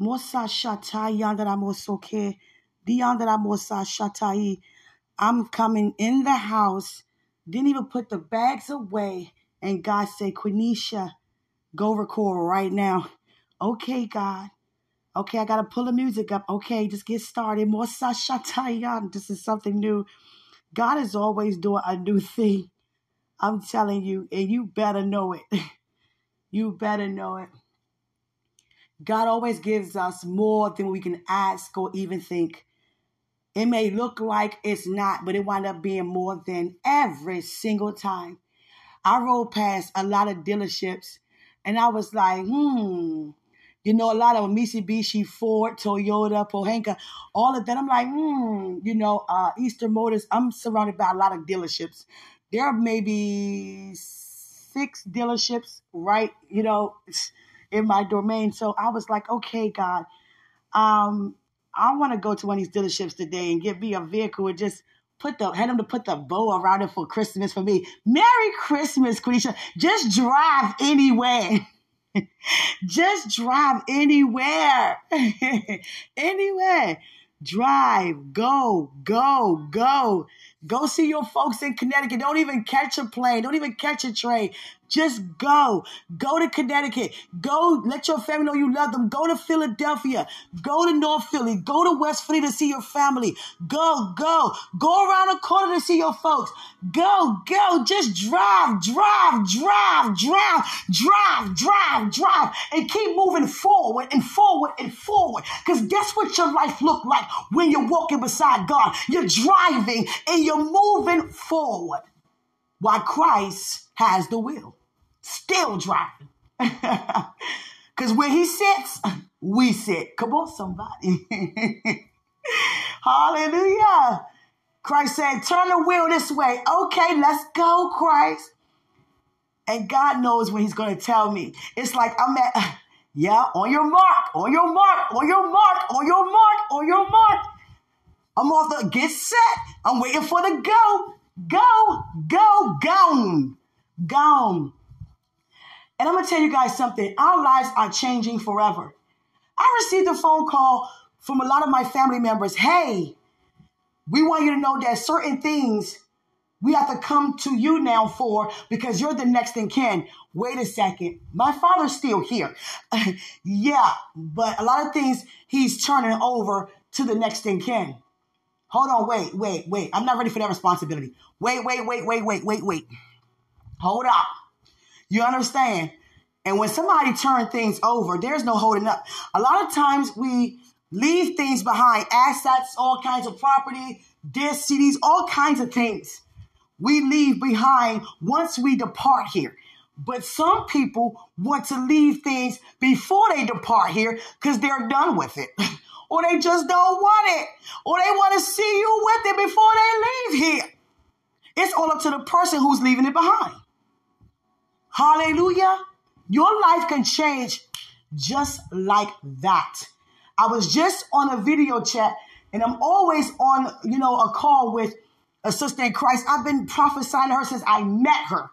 Mosa shatai yandara mosoke. Diandara mosa shatai. I'm coming in the house. Didn't even put the bags away. And God said, Quenisha, go record right now. Okay, God. Okay, I gotta pull the music up. Okay, just get started. Mosa shatai. This is something new. God is always doing a new thing. I'm telling you, and you better know it. you better know it. God always gives us more than we can ask or even think. It may look like it's not, but it wind up being more than every single time. I rode past a lot of dealerships and I was like, hmm, you know, a lot of Mitsubishi, Ford, Toyota, Pohanka, all of that. I'm like, hmm, you know, uh, Eastern Motors. I'm surrounded by a lot of dealerships. There are maybe six dealerships, right? You know, in my domain. So I was like, okay, God, um, I want to go to one of these dealerships today and get me a vehicle and just put the had them to put the bow around it for Christmas for me. Merry Christmas, Quenisha. Just drive anywhere. Just drive anywhere. anywhere. Drive, go, go, go. Go see your folks in Connecticut. Don't even catch a plane. Don't even catch a train. Just go. Go to Connecticut. Go let your family know you love them. Go to Philadelphia. Go to North Philly. Go to West Philly to see your family. Go, go. Go around the corner to see your folks. Go, go. Just drive, drive, drive, drive, drive, drive, drive, and keep moving forward and forward and forward. Because guess what your life look like when you're walking beside God? You're driving and you're moving forward while Christ has the wheel still driving. Because where he sits, we sit. Come on, somebody. Hallelujah. Christ said, turn the wheel this way. Okay, let's go, Christ. And God knows when he's going to tell me. It's like I'm at, yeah, on your mark, on your mark, on your mark, on your mark, on your mark. I'm off the get set. I'm waiting for the go. Go, go, gone, gone. And I'm going to tell you guys something. Our lives are changing forever. I received a phone call from a lot of my family members. Hey, we want you to know that certain things we have to come to you now for because you're the next in kin. Wait a second. My father's still here. yeah, but a lot of things he's turning over to the next in kin. Hold on, wait, wait, wait. I'm not ready for that responsibility. Wait, wait, wait, wait, wait, wait, wait. Hold up. You understand? And when somebody turns things over, there's no holding up. A lot of times we leave things behind assets, all kinds of property, discs, CDs, all kinds of things we leave behind once we depart here. But some people want to leave things before they depart here because they're done with it. or they just don't want it. Or they want to see you with it before they leave here. It's all up to the person who's leaving it behind. Hallelujah. Your life can change just like that. I was just on a video chat and I'm always on, you know, a call with a sister in Christ. I've been prophesying to her since I met her.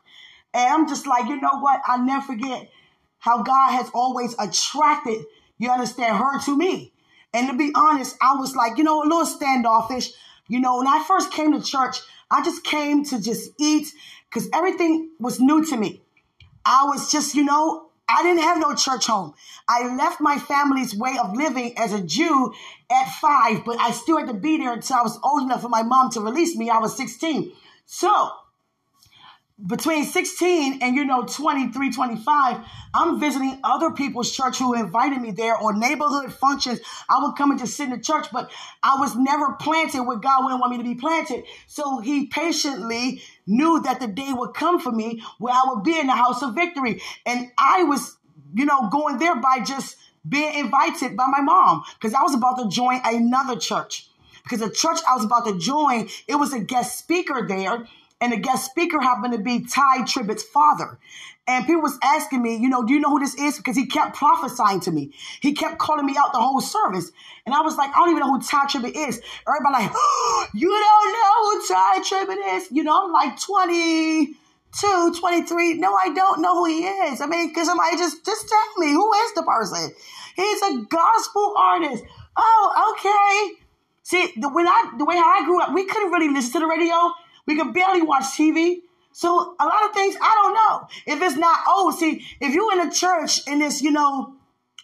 And I'm just like, you know what? I never forget how God has always attracted, you understand, her to me. And to be honest, I was like, you know, a little standoffish. You know, when I first came to church, I just came to just eat because everything was new to me. I was just, you know, I didn't have no church home. I left my family's way of living as a Jew at five, but I still had to be there until I was old enough for my mom to release me. I was 16. So between 16 and you know 23 25 i'm visiting other people's church who invited me there or neighborhood functions. I would come and just sit in the church but i was never planted where god wouldn't want me to be planted. So he patiently knew that the day would come for me where i would be in the house of victory. And i was you know going there by just being invited by my mom because i was about to join another church. Because the church i was about to join it was a guest speaker there and the guest speaker happened to be Tye Tribbett's father. And people was asking me, you know, do you know who this is? Because he kept prophesying to me. He kept calling me out the whole service. And I was like, I don't even know who Tye Tribbett is. Everybody like, oh, you don't know who Tye Tribbett is? You know, I'm like 22, 23. No, I don't know who he is. I mean, because somebody just, just tell me, who is the person? He's a gospel artist. Oh, okay. See, the, when I, the way I grew up, we couldn't really listen to the radio. We could barely watch TV. So a lot of things I don't know. If it's not old, see, if you're in a church and it's, you know,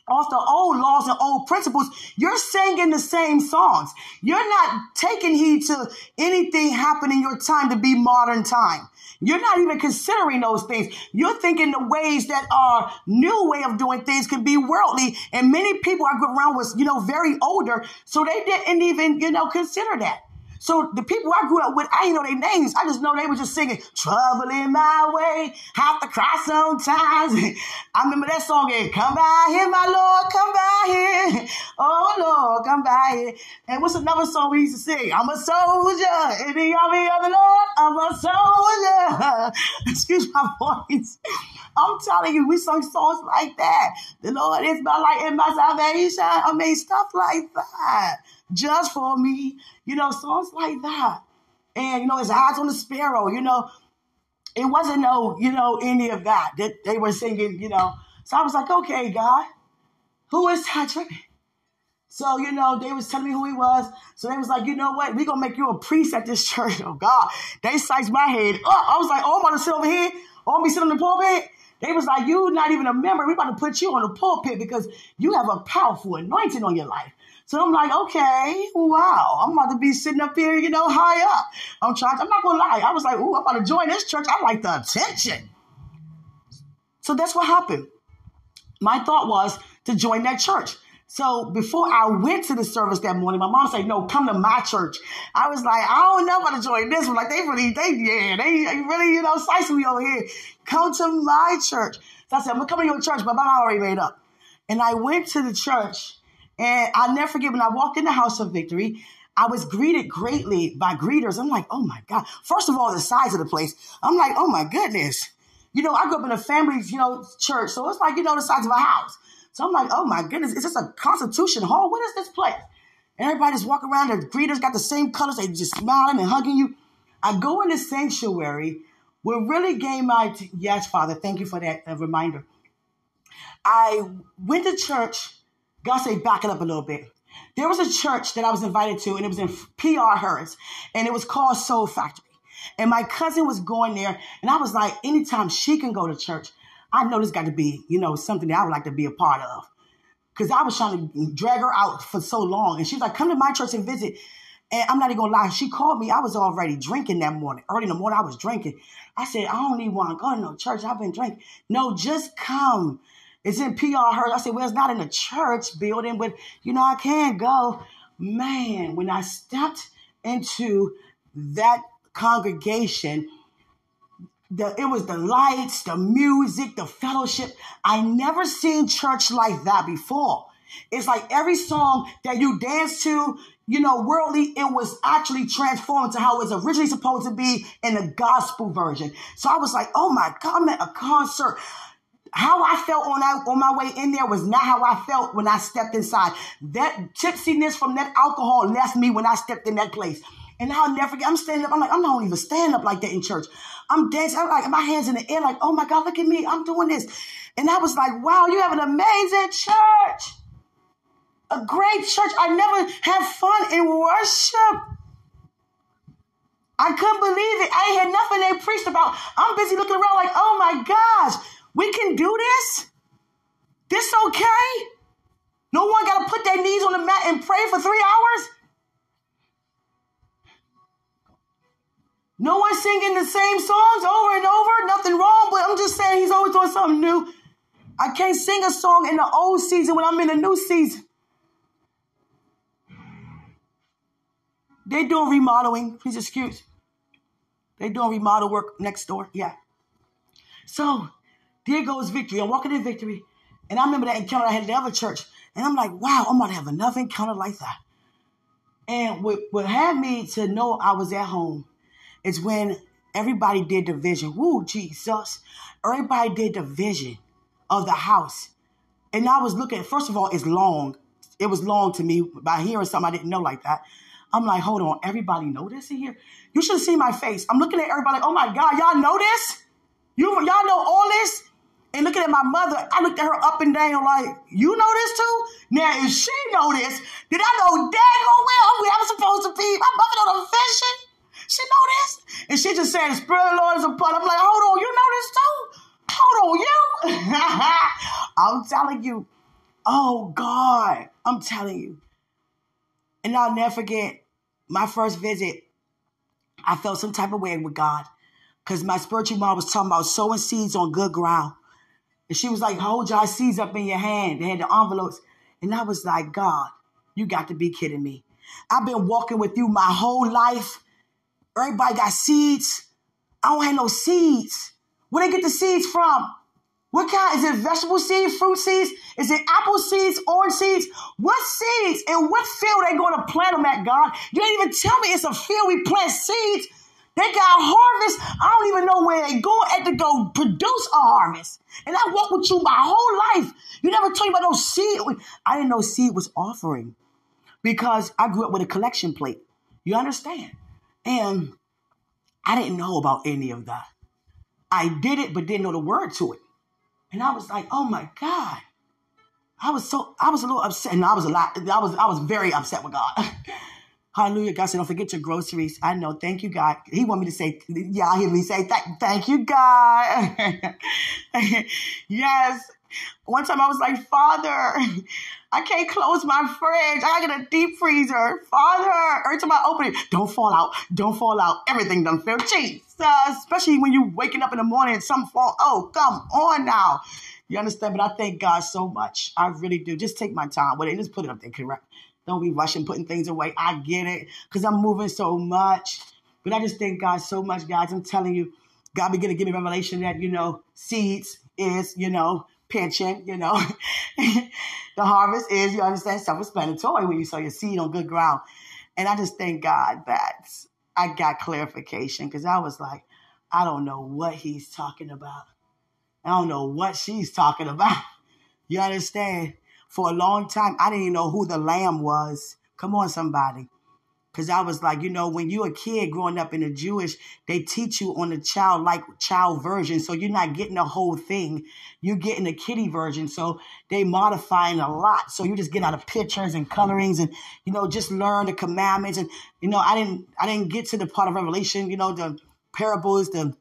off the old laws and old principles, you're singing the same songs. You're not taking heed to anything happening in your time to be modern time. You're not even considering those things. You're thinking the ways that are new way of doing things can be worldly. And many people I grew around was, you know, very older. So they didn't even, you know, consider that. So the people I grew up with, I didn't know their names. I just know they were just singing "Trouble in My Way," have to cry sometimes. I remember that song. And, come by here, my Lord, come by here. Oh Lord, come by here. And what's another song we used to sing? I'm a soldier in the army of the Lord. I'm a soldier. Excuse my voice. I'm telling you, we sung songs like that. The Lord is my light and my salvation. I mean, stuff like that just for me, you know, songs like that. And, you know, his eyes on the sparrow, you know, it wasn't no, you know, any of that that they were singing, you know. So I was like, okay, God, who is Patrick? So, you know, they was telling me who he was. So they was like, you know what? we going to make you a priest at this church. Oh, God. They sized my head up. I was like, oh, I'm going to sit over here. Oh, I'm going to sitting on the pulpit. They was like, you not even a member. We're about to put you on the pulpit because you have a powerful anointing on your life. So I'm like, okay, wow, I'm about to be sitting up here, you know, high up. I'm trying, I'm not gonna lie. I was like, ooh, I'm about to join this church. I like the attention. So that's what happened. My thought was to join that church. So before I went to the service that morning, my mom said, no, come to my church. I was like, I don't know about to join this one. Like they really, they, yeah, they really, you know, slicing me over here. Come to my church. So I said, I'm gonna come to your church, but my mom already made up. And I went to the church and I'll never forget when I walked in the house of victory, I was greeted greatly by greeters. I'm like, oh my God. First of all, the size of the place. I'm like, oh my goodness. You know, I grew up in a family, you know, church. So it's like, you know, the size of a house. So I'm like, oh my goodness, is this a constitution hall? What is this place? Everybody's walking around, the greeters got the same colors, they just smiling and hugging you. I go in the sanctuary. What really gained my, t- yes, Father, thank you for that uh, reminder. I went to church God say back it up a little bit. There was a church that I was invited to, and it was in PR Harris, and it was called Soul Factory. And my cousin was going there, and I was like, anytime she can go to church, I know this got to be, you know, something that I would like to be a part of. Because I was trying to drag her out for so long. And she's like, come to my church and visit. And I'm not even gonna lie, she called me. I was already drinking that morning. Early in the morning, I was drinking. I said, I don't even want to go to no church. I've been drinking. No, just come. It's in PR Heard. I said, well, it's not in a church building, but you know, I can't go. Man, when I stepped into that congregation, the, it was the lights, the music, the fellowship. I never seen church like that before. It's like every song that you dance to, you know, worldly, it was actually transformed to how it was originally supposed to be in the gospel version. So I was like, oh my God, I'm at a concert how I felt on, on my way in there was not how I felt when I stepped inside. That tipsiness from that alcohol left me when I stepped in that place. And I'll never forget, I'm standing up. I'm like, I'm not even stand up like that in church. I'm dancing. I'm like, my hands in the air, like, oh my God, look at me. I'm doing this. And I was like, wow, you have an amazing church. A great church. I never have fun in worship. I couldn't believe it. I had nothing they preached about. I'm busy looking around like, oh my gosh. We can do this? This okay? No one got to put their knees on the mat and pray for three hours? No one singing the same songs over and over. Nothing wrong, but I'm just saying he's always doing something new. I can't sing a song in the old season when I'm in the new season. They're doing remodeling. Please excuse. They're doing remodel work next door. Yeah. So there goes victory. I'm walking in victory. And I remember that encounter I had at the other church. And I'm like, wow, I'm going to have another encounter like that. And what, what had me to know I was at home is when everybody did the vision. Woo, Jesus. Everybody did the vision of the house. And I was looking, first of all, it's long. It was long to me by hearing something I didn't know like that. I'm like, hold on, everybody know this in here? You should see my face. I'm looking at everybody like, oh my God, y'all know this? You, y'all know all this? And looking at my mother, I looked at her up and down like, you know this too? Now, if she know this, then I know daggone well who I'm supposed to be. My mother know the fishing. She know this. And she just said, Spirit of the Lord is upon. I'm like, hold on, you know this too? Hold on, you. I'm telling you. Oh, God. I'm telling you. And I'll never forget my first visit. I felt some type of way with God because my spiritual mom was talking about sowing seeds on good ground. And she was like, hold your seeds up in your hand. They had the envelopes. And I was like, God, you got to be kidding me. I've been walking with you my whole life. Everybody got seeds. I don't have no seeds. Where they get the seeds from? What kind? Is it vegetable seeds, fruit seeds? Is it apple seeds, orange seeds? What seeds and what field they going to plant them at, God? You didn't even tell me it's a field we plant seeds. They got harvest. I don't even know where they go at to go produce a harvest. And I walked with you my whole life. You never told me about no seed. I didn't know seed was offering because I grew up with a collection plate. You understand? And I didn't know about any of that. I did it, but didn't know the word to it. And I was like, oh my God. I was so I was a little upset. And I was a lot, I was I was very upset with God. Hallelujah. God said, don't forget your groceries. I know. Thank you, God. He want me to say, y'all hear me say, thank, thank you, God. yes. One time I was like, Father, I can't close my fridge. I got a deep freezer. Father, every time I open it, don't fall out. Don't fall out. Everything done fell. Jesus. Especially when you waking up in the morning and some fall. Oh, come on now. You understand? But I thank God so much. I really do. Just take my time with it. Just put it up there, correct? Don't be rushing, putting things away. I get it because I'm moving so much. But I just thank God so much, guys. I'm telling you, God began to give me revelation that, you know, seeds is, you know, pension, you know. the harvest is, you understand, self-explanatory when you sow your seed on good ground. And I just thank God that I got clarification because I was like, I don't know what he's talking about. I don't know what she's talking about. You understand? For a long time, I didn't even know who the lamb was. Come on, somebody. Because I was like, you know, when you're a kid growing up in a Jewish, they teach you on the child like child version. So you're not getting the whole thing. You're getting the kitty version. So they modifying a lot. So you just get out of pictures and colorings and, you know, just learn the commandments. And, you know, I didn't I didn't get to the part of Revelation, you know, the parables, the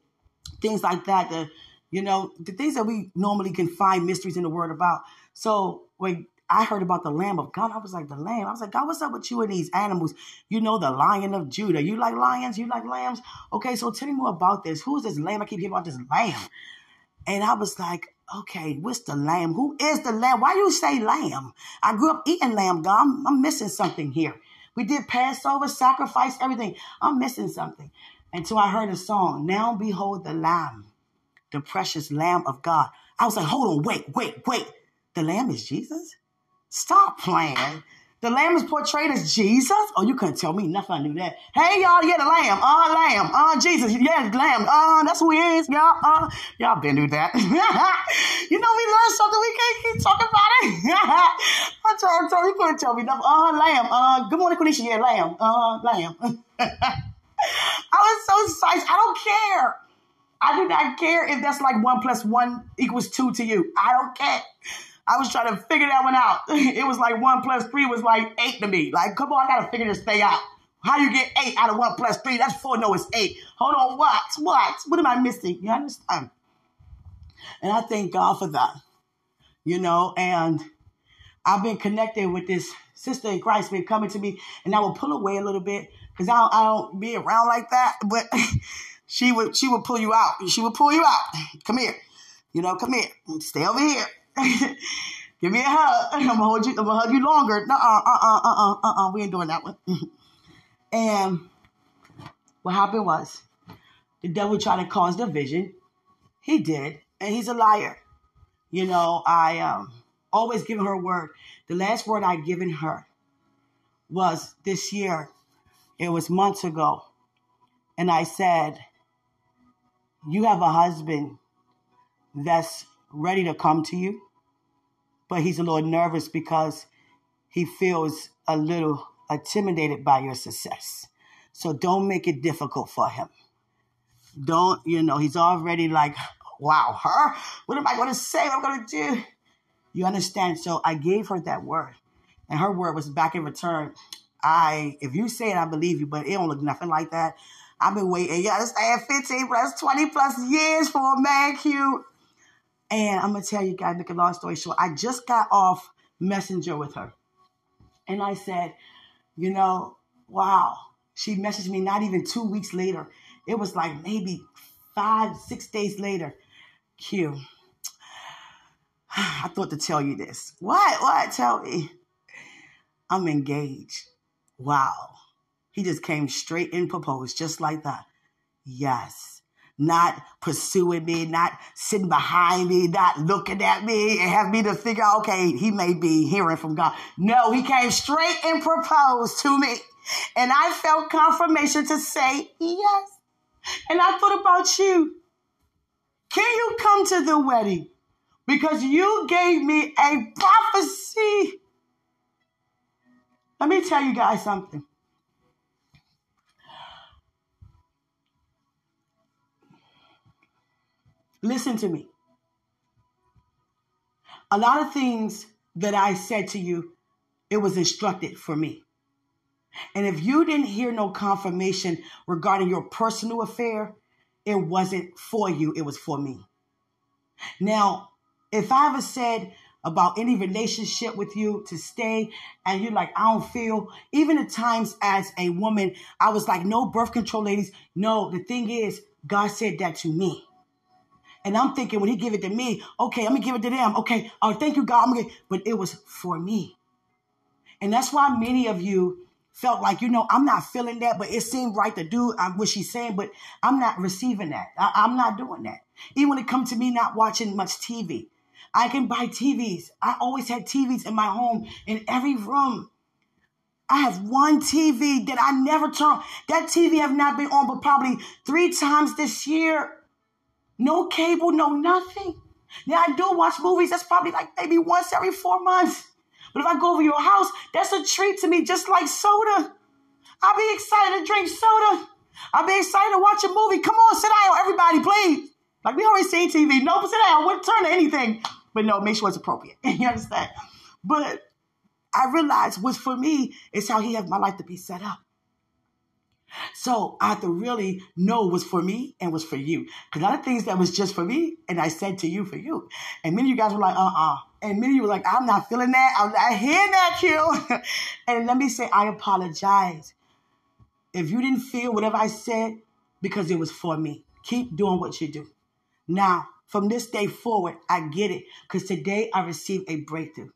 things like that, the you know, the things that we normally can find mysteries in the word about. So when I heard about the Lamb of God, I was like, the Lamb. I was like, God, what's up with you and these animals? You know, the Lion of Judah. You like lions? You like lambs? Okay, so tell me more about this. Who is this Lamb? I keep hearing about this Lamb. And I was like, okay, what's the lamb? Who is the lamb? Why you say lamb? I grew up eating lamb, God. I'm, I'm missing something here. We did Passover, sacrifice, everything. I'm missing something. Until I heard a song, Now Behold the Lamb, the precious Lamb of God. I was like, hold on, wait, wait, wait. The lamb is Jesus? Stop playing. The lamb is portrayed as Jesus? Oh, you couldn't tell me nothing. I knew that. Hey, y'all, yeah, the lamb. Uh, lamb. Uh, Jesus. Yeah, the lamb. Uh, that's who he is. Y'all, uh, y'all been through that. you know, we learned something. We can't keep talking about it. I told, told you couldn't tell me nothing. Uh, lamb. Uh, good morning, Quenisha. Yeah, lamb. Uh, lamb. I was so excited. I don't care. I do not care if that's like one plus one equals two to you. I don't care. I was trying to figure that one out. It was like one plus three was like eight to me. Like, come on, I gotta figure this thing out. How you get eight out of one plus three? That's four. No, it's eight. Hold on, what? What? What am I missing? You understand? And I thank God for that. You know, and I've been connected with this sister in Christ, been coming to me, and I will pull away a little bit because I don't, I don't be around like that. But she would she would pull you out. She would pull you out. Come here. You know, come here. Stay over here. Give me a hug. I'm gonna hold you. I'm gonna hug you longer. No, uh, uh, uh, uh, uh, uh. We ain't doing that one. and what happened was, the devil tried to cause division. He did, and he's a liar. You know, I um always give her a word. The last word I given her was this year. It was months ago, and I said, "You have a husband that's ready to come to you." But he's a little nervous because he feels a little intimidated by your success. So don't make it difficult for him. Don't, you know, he's already like, wow, her? What am I going to say? What am I going to do? You understand? So I gave her that word. And her word was back in return. I, if you say it, I believe you, but it don't look nothing like that. I've been waiting. You understand? 15 plus 20 plus years for a man cute. And I'm to tell you guys, make a long story short, I just got off Messenger with her. And I said, you know, wow. She messaged me not even two weeks later. It was like maybe five, six days later. Q. I thought to tell you this. What? What? Tell me. I'm engaged. Wow. He just came straight and proposed just like that. Yes. Not pursuing me, not sitting behind me, not looking at me and have me to figure okay, he may be hearing from God. No, he came straight and proposed to me. And I felt confirmation to say yes. And I thought about you. Can you come to the wedding? Because you gave me a prophecy. Let me tell you guys something. Listen to me. A lot of things that I said to you, it was instructed for me. And if you didn't hear no confirmation regarding your personal affair, it wasn't for you, it was for me. Now, if I ever said about any relationship with you to stay and you're like, I don't feel, even at times as a woman, I was like, no birth control, ladies. No, the thing is, God said that to me. And I'm thinking when he give it to me, okay, I'm gonna give it to them. Okay, oh, thank you, God. I'm but it was for me. And that's why many of you felt like, you know, I'm not feeling that, but it seemed right to do uh, what she's saying, but I'm not receiving that. I, am not doing that. Even when it comes to me not watching much TV, I can buy TVs. I always had TVs in my home in every room. I have one TV that I never turn. That TV have not been on, but probably three times this year. No cable, no nothing. Now I do watch movies. That's probably like maybe once every four months. But if I go over your house, that's a treat to me, just like soda. I'll be excited to drink soda. I'll be excited to watch a movie. Come on, sit down, everybody, please. Like we always seen TV. No, but sit down. Wouldn't turn to anything. But no, make sure it's appropriate. you understand? But I realized what's for me is how he has my life to be set up. So I have to really know what's for me and what's for you. Because a lot of things that was just for me, and I said to you for you. And many of you guys were like, uh-uh. And many of you were like, I'm not feeling that. I'm not hearing that, Q. and let me say, I apologize. If you didn't feel whatever I said, because it was for me. Keep doing what you do. Now, from this day forward, I get it. Because today I received a breakthrough.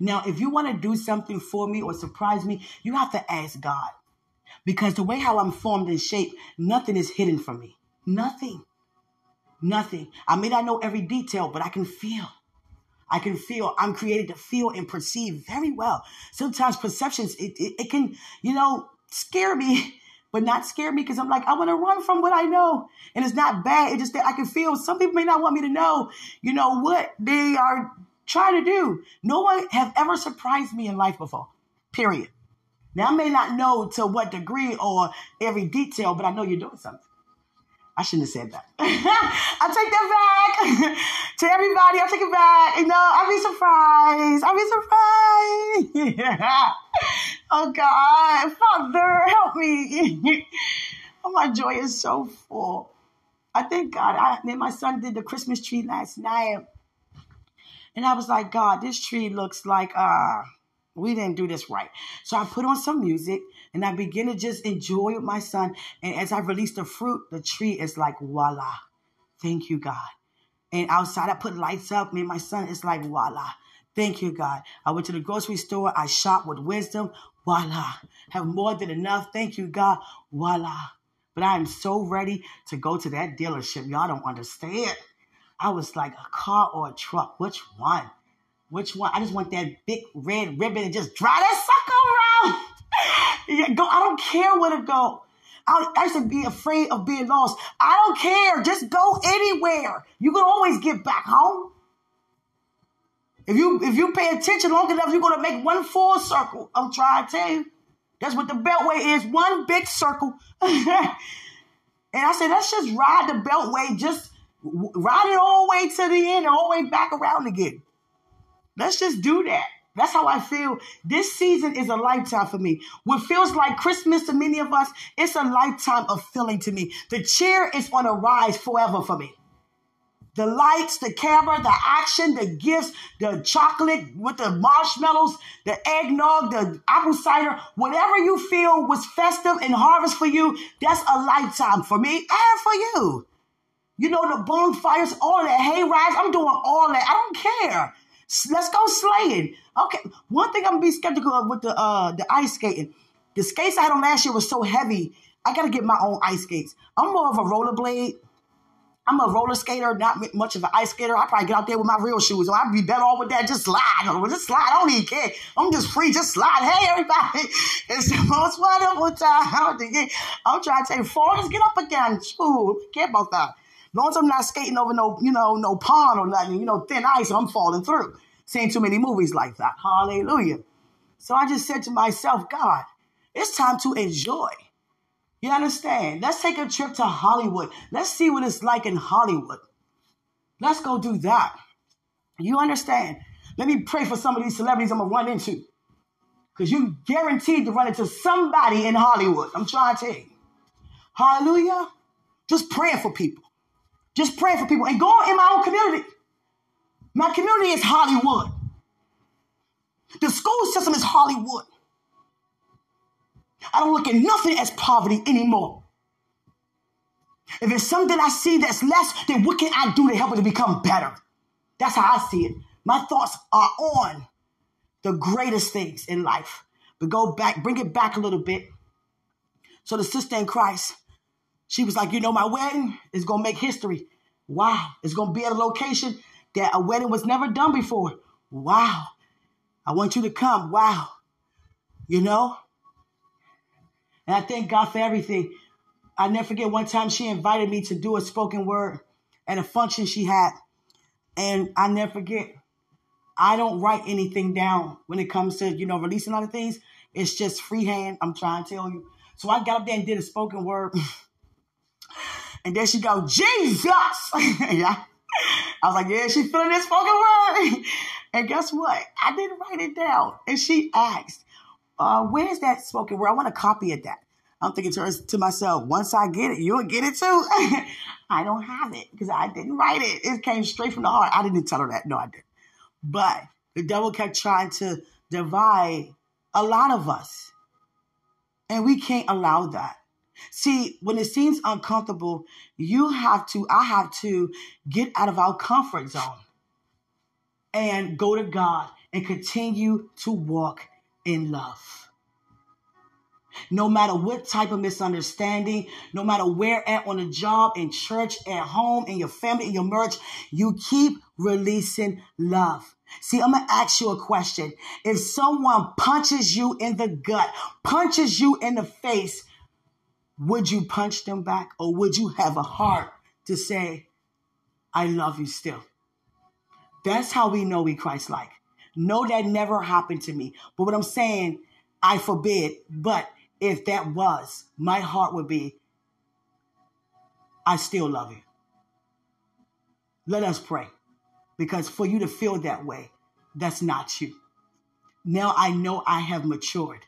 Now, if you want to do something for me or surprise me, you have to ask God. Because the way how I'm formed and shaped, nothing is hidden from me. Nothing. Nothing. I may not know every detail, but I can feel. I can feel. I'm created to feel and perceive very well. Sometimes perceptions, it, it, it can, you know, scare me, but not scare me because I'm like, I want to run from what I know. And it's not bad. It's just that I can feel some people may not want me to know, you know, what they are trying to do. No one have ever surprised me in life before, period. Now, I may not know to what degree or every detail, but I know you're doing something. I shouldn't have said that. I take that back to everybody. I take it back. You know, I'll be surprised. I'll be surprised. Oh God, Father, help me. oh, my joy is so full. I thank God. I, me and my son did the Christmas tree last night, and I was like, God, this tree looks like uh we didn't do this right. So I put on some music and I begin to just enjoy with my son. And as I release the fruit, the tree is like, voila. Thank you, God. And outside, I put lights up. Me and my son is like, voila. Thank you, God. I went to the grocery store. I shop with wisdom. Voila. Have more than enough. Thank you, God. Voila. But I am so ready to go to that dealership. Y'all don't understand. I was like, a car or a truck? Which one? Which one? I just want that big red ribbon and just draw that sucker around. yeah, go. I don't care where to go. I, used to be afraid of being lost. I don't care. Just go anywhere. You can always get back home. If you if you pay attention long enough, you're gonna make one full circle. I'm trying to tell you. That's what the beltway is. One big circle. and I said, let's just ride the beltway. Just ride it all the way to the end, all the way back around again. Let's just do that. That's how I feel. This season is a lifetime for me. What feels like Christmas to many of us, it's a lifetime of feeling to me. The chair is on a rise forever for me. The lights, the camera, the action, the gifts, the chocolate with the marshmallows, the eggnog, the apple cider, whatever you feel was festive and harvest for you, that's a lifetime for me and for you. You know, the bonfires, all that, hay rides, I'm doing all that. I don't care. Let's go slaying. Okay, one thing I'm gonna be skeptical of with the uh the ice skating. The skates I had on last year was so heavy. I gotta get my own ice skates. I'm more of a rollerblade. I'm a roller skater, not much of an ice skater. I probably get out there with my real shoes, I'd be better off with that. Just slide, or just slide. I don't even care. I'm just free. Just slide. Hey, everybody, it's the most wonderful time I'm trying to take four. Just get up again. Shoot, care about that. Long as I'm not skating over no, you know, no pond or nothing, you know, thin ice, I'm falling through. Seeing too many movies like that. Hallelujah. So I just said to myself, God, it's time to enjoy. You understand? Let's take a trip to Hollywood. Let's see what it's like in Hollywood. Let's go do that. You understand? Let me pray for some of these celebrities I'm to run into. Because you guaranteed to run into somebody in Hollywood. I'm trying to. Hallelujah. Just praying for people. Just praying for people. And going in my own community. My community is Hollywood. The school system is Hollywood. I don't look at nothing as poverty anymore. If it's something I see that's less, then what can I do to help it to become better? That's how I see it. My thoughts are on the greatest things in life. But go back, bring it back a little bit. So the sister in Christ, she was like, you know, my wedding is gonna make history. Wow, it's gonna be at a location that a wedding was never done before. Wow. I want you to come. Wow. You know? And I thank God for everything. I never forget one time she invited me to do a spoken word at a function she had. And I never forget, I don't write anything down when it comes to, you know, releasing other things. It's just freehand. I'm trying to tell you. So I got up there and did a spoken word. and there she go, Jesus. yeah. I was like, yeah, she feeling this spoken word. And guess what? I didn't write it down. And she asked, uh, where's that spoken word? I want a copy of that. I'm thinking to, her, to myself, once I get it, you'll get it too. I don't have it because I didn't write it. It came straight from the heart. I didn't tell her that. No, I didn't. But the devil kept trying to divide a lot of us. And we can't allow that. See, when it seems uncomfortable, you have to, I have to get out of our comfort zone and go to God and continue to walk in love. No matter what type of misunderstanding, no matter where at on the job, in church, at home, in your family, in your marriage, you keep releasing love. See, I'm to ask you a question. If someone punches you in the gut, punches you in the face, would you punch them back or would you have a heart to say, I love you still? That's how we know we Christ like. No, that never happened to me. But what I'm saying, I forbid. But if that was, my heart would be, I still love you. Let us pray. Because for you to feel that way, that's not you. Now I know I have matured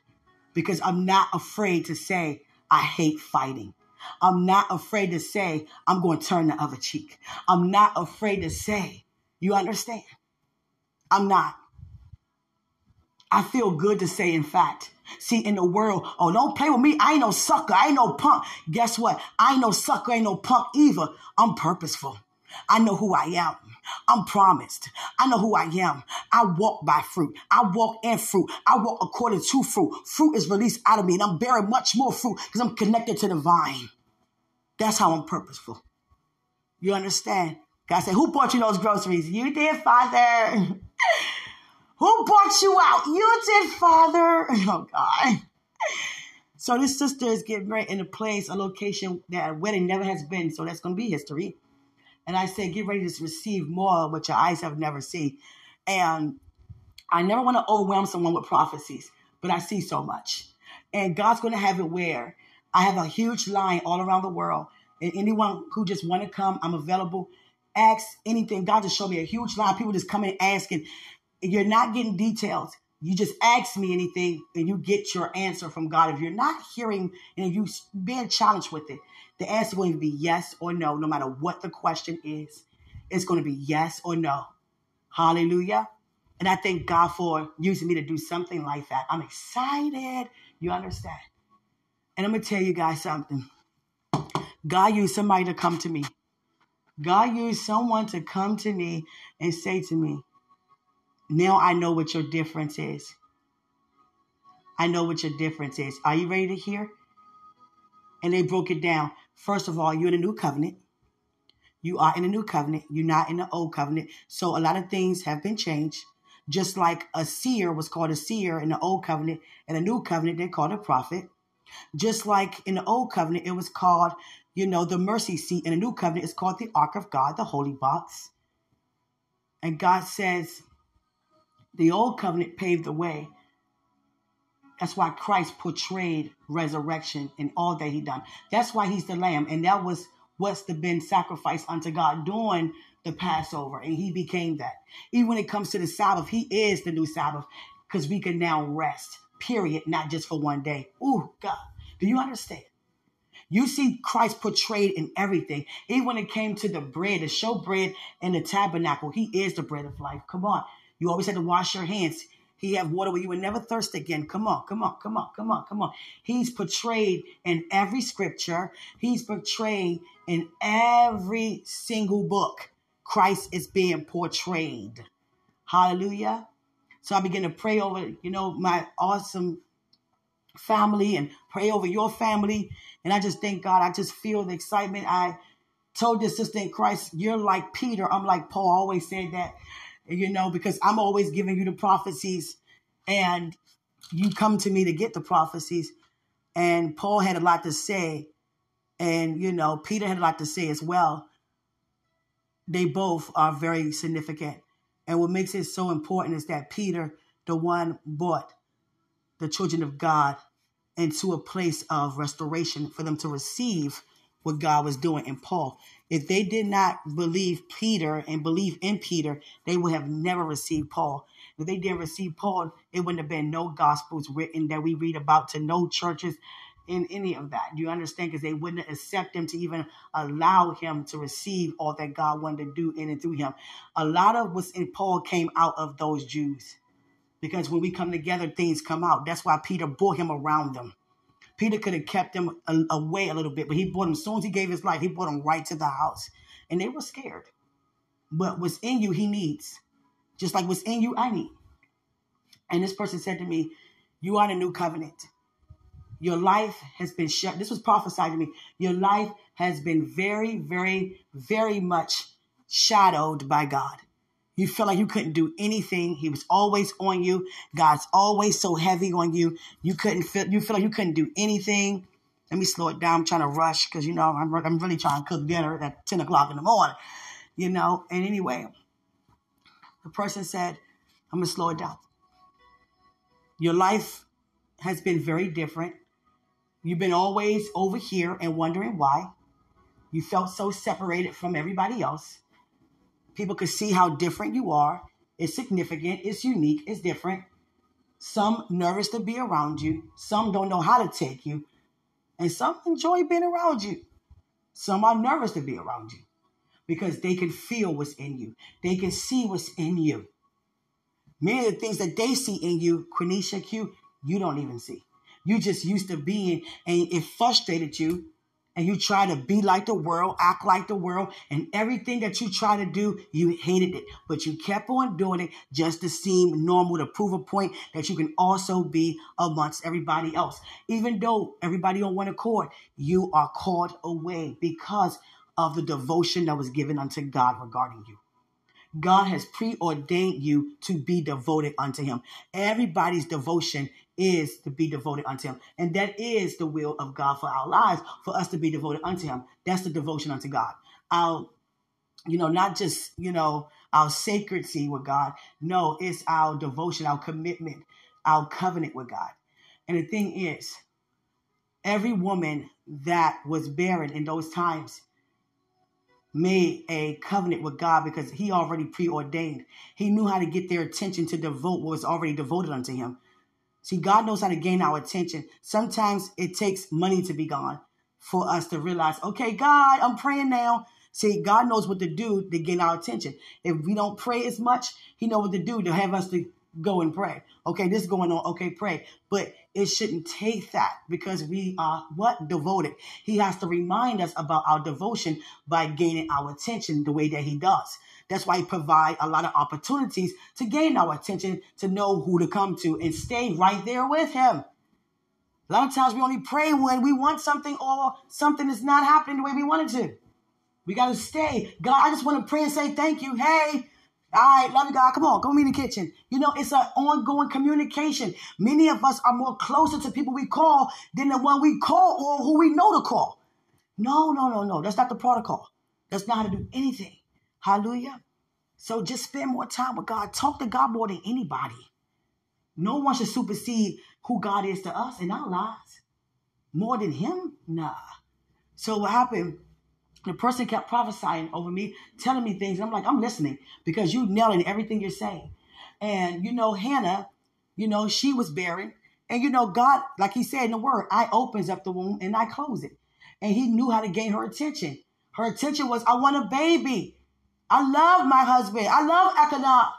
because I'm not afraid to say, I hate fighting. I'm not afraid to say, I'm going to turn the other cheek. I'm not afraid to say, you understand? I'm not. I feel good to say, in fact. See, in the world, oh, don't play with me. I ain't no sucker. I ain't no punk. Guess what? I ain't no sucker. I ain't no punk either. I'm purposeful. I know who I am. I'm promised. I know who I am. I walk by fruit. I walk in fruit. I walk according to fruit. Fruit is released out of me, and I'm bearing much more fruit because I'm connected to the vine. That's how I'm purposeful. You understand? God said, Who bought you those groceries? You did, Father. Who bought you out? You did, Father. Oh, God. So this sister is getting ready in a place, a location that a wedding never has been. So that's going to be history. And I said, get ready to receive more what your eyes have never seen. And I never want to overwhelm someone with prophecies, but I see so much. And God's going to have it where I have a huge line all around the world. And anyone who just want to come, I'm available. ask anything. God just showed me a huge line people just coming asking. You're not getting details. You just ask me anything and you get your answer from God. If you're not hearing and you being challenged with it, the answer going to be yes or no, no matter what the question is. It's going to be yes or no. Hallelujah. And I thank God for using me to do something like that. I'm excited. You understand? And I'm going to tell you guys something. God used somebody to come to me. God used someone to come to me and say to me, Now I know what your difference is. I know what your difference is. Are you ready to hear? And they broke it down. First of all, you're in a new covenant. You are in a new covenant. You're not in the old covenant. So a lot of things have been changed. Just like a seer was called a seer in the old covenant, and a new covenant they called a prophet. Just like in the old covenant, it was called, you know, the mercy seat. In the new covenant, it's called the ark of God, the holy box. And God says the old covenant paved the way. That's why Christ portrayed resurrection in all that he done. That's why he's the lamb. And that was what's been sacrificed unto God during the Passover. And he became that. Even when it comes to the Sabbath, he is the new Sabbath because we can now rest, period, not just for one day. Oh, God. Do you understand? You see Christ portrayed in everything. Even when it came to the bread, the show bread and the tabernacle, he is the bread of life. Come on. You always had to wash your hands. He have water where you would never thirst again. Come on, come on, come on, come on, come on. He's portrayed in every scripture. He's portrayed in every single book. Christ is being portrayed. Hallelujah. So I begin to pray over, you know, my awesome family and pray over your family. And I just thank God. I just feel the excitement. I told this sister in Christ, you're like Peter. I'm like Paul. I always said that you know, because I'm always giving you the prophecies and you come to me to get the prophecies. And Paul had a lot to say. And, you know, Peter had a lot to say as well. They both are very significant. And what makes it so important is that Peter, the one, brought the children of God into a place of restoration for them to receive what God was doing in Paul. If they did not believe Peter and believe in Peter, they would have never received Paul. If they didn't receive Paul, it wouldn't have been no gospels written that we read about to no churches in any of that. Do you understand? Because they wouldn't accept him to even allow him to receive all that God wanted to do in and through him. A lot of what's in Paul came out of those Jews. Because when we come together, things come out. That's why Peter brought him around them. Peter could have kept him away a little bit, but he brought him, as soon as he gave his life, he brought him right to the house. And they were scared. But what's in you, he needs. Just like what's in you, I need. And this person said to me, You are a new covenant. Your life has been shut. This was prophesied to me. Your life has been very, very, very much shadowed by God. You feel like you couldn't do anything. He was always on you. God's always so heavy on you. You couldn't feel. You feel like you couldn't do anything. Let me slow it down. I'm trying to rush because you know I'm, I'm really trying to cook dinner at 10 o'clock in the morning. You know. And anyway, the person said, "I'm gonna slow it down. Your life has been very different. You've been always over here and wondering why. You felt so separated from everybody else." People could see how different you are. It's significant, it's unique, it's different. Some nervous to be around you, some don't know how to take you, and some enjoy being around you. Some are nervous to be around you because they can feel what's in you. They can see what's in you. Many of the things that they see in you, Quenisha Q, you don't even see. You just used to being, and it frustrated you and you try to be like the world, act like the world, and everything that you try to do, you hated it. But you kept on doing it just to seem normal, to prove a point that you can also be amongst everybody else. Even though everybody on one accord, you are called away because of the devotion that was given unto God regarding you. God has preordained you to be devoted unto Him. Everybody's devotion is to be devoted unto Him. And that is the will of God for our lives, for us to be devoted unto Him. That's the devotion unto God. Our, you know, not just, you know, our sacredcy with God. No, it's our devotion, our commitment, our covenant with God. And the thing is, every woman that was barren in those times, made a covenant with God because he already preordained. He knew how to get their attention to devote what was already devoted unto him. See, God knows how to gain our attention. Sometimes it takes money to be gone for us to realize, okay, God, I'm praying now. See, God knows what to do to gain our attention. If we don't pray as much, He knows what to do to have us to go and pray. Okay, this is going on. Okay, pray. But it shouldn't take that because we are what? Devoted. He has to remind us about our devotion by gaining our attention the way that he does. That's why he provide a lot of opportunities to gain our attention, to know who to come to and stay right there with him. A lot of times we only pray when we want something or something is not happening the way we want it to. We got to stay. God, I just want to pray and say thank you. Hey, all right, love you, God. Come on, go meet in the kitchen. You know, it's an ongoing communication. Many of us are more closer to people we call than the one we call or who we know to call. No, no, no, no. That's not the protocol. That's not how to do anything. Hallelujah. So just spend more time with God. Talk to God more than anybody. No one should supersede who God is to us in our lives. More than Him? Nah. So what happened? The person kept prophesying over me, telling me things. I'm like, I'm listening because you nailing everything you're saying. And you know, Hannah, you know, she was barren. And you know, God, like he said in the word, I opens up the womb and I close it. And he knew how to gain her attention. Her attention was, I want a baby. I love my husband. I love Elkanah.